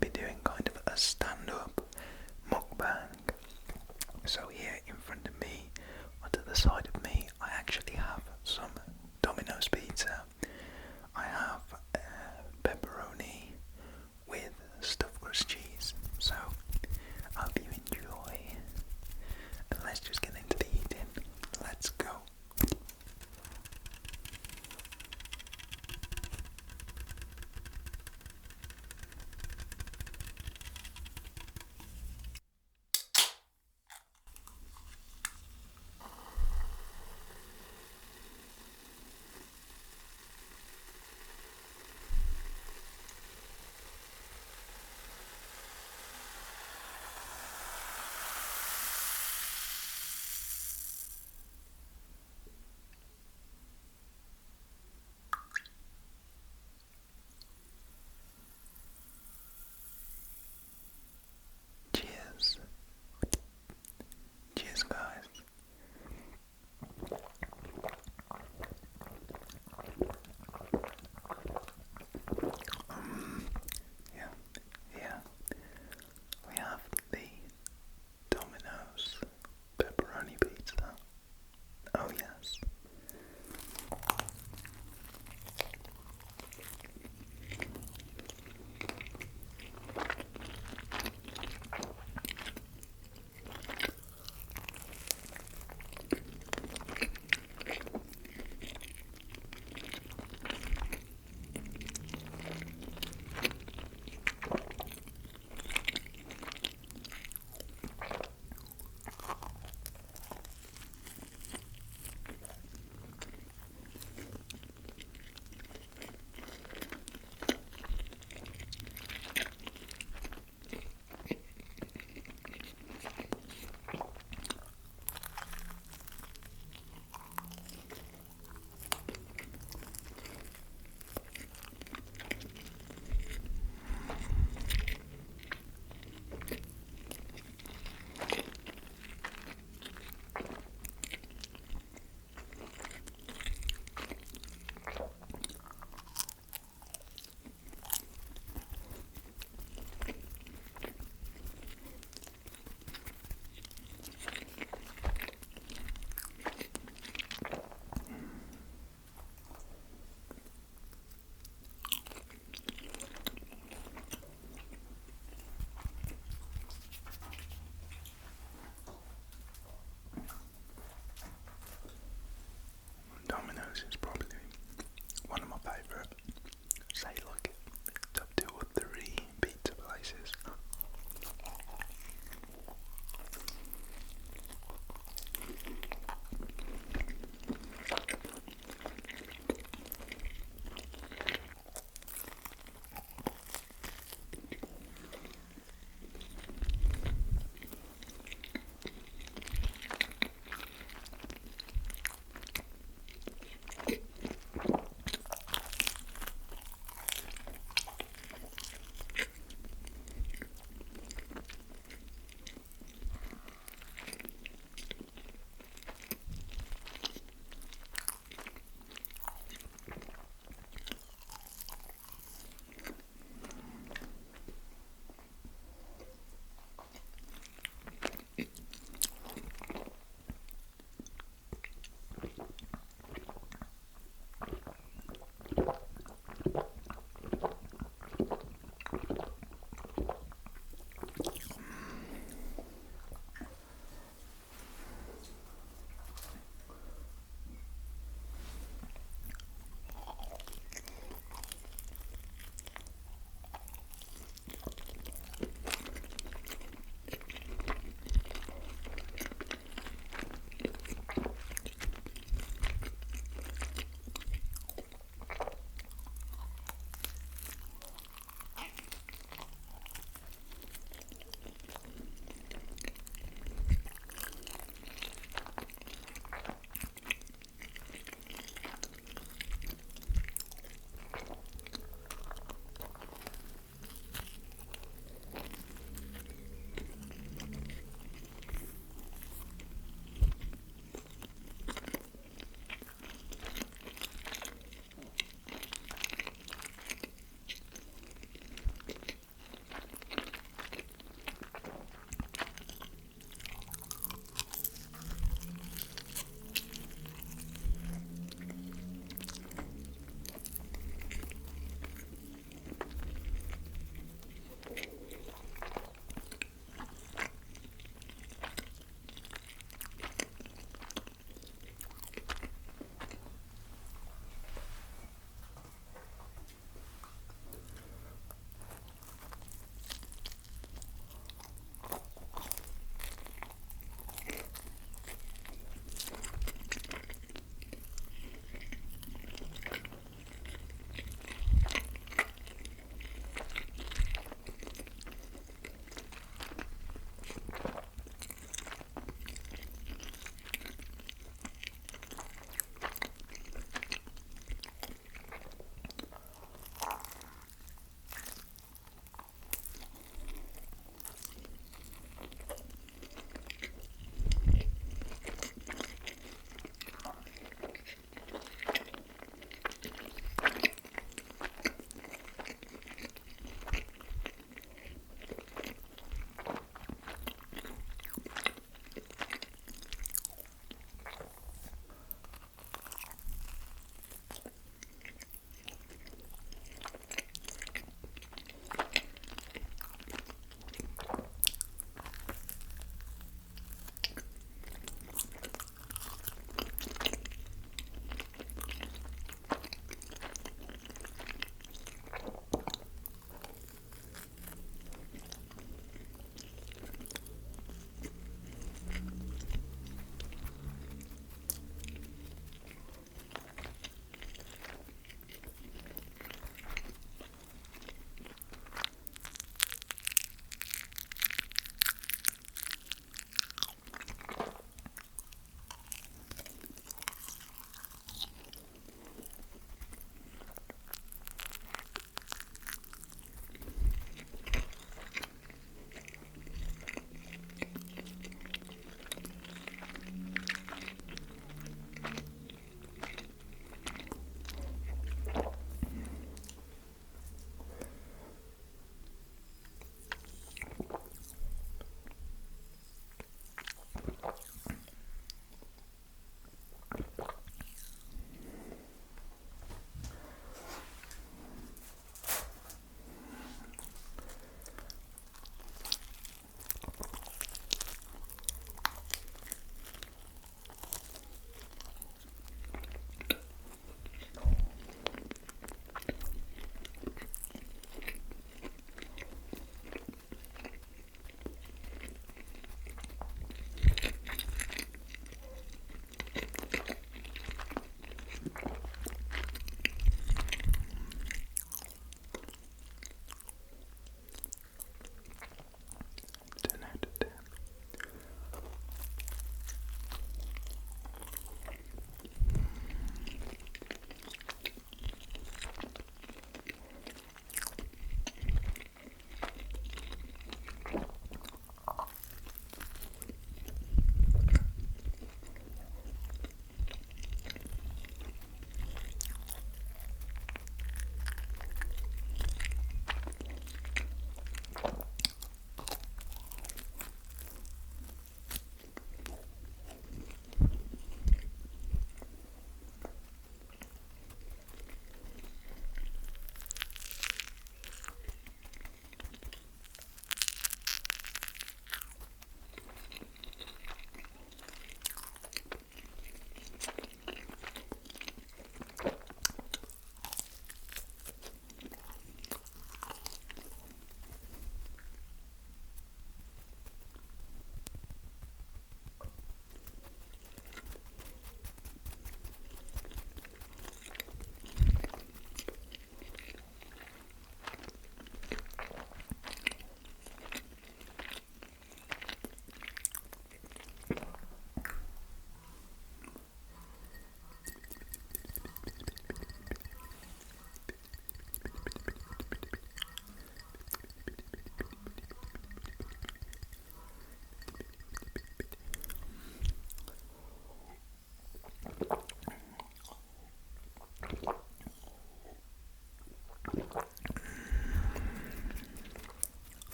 be doing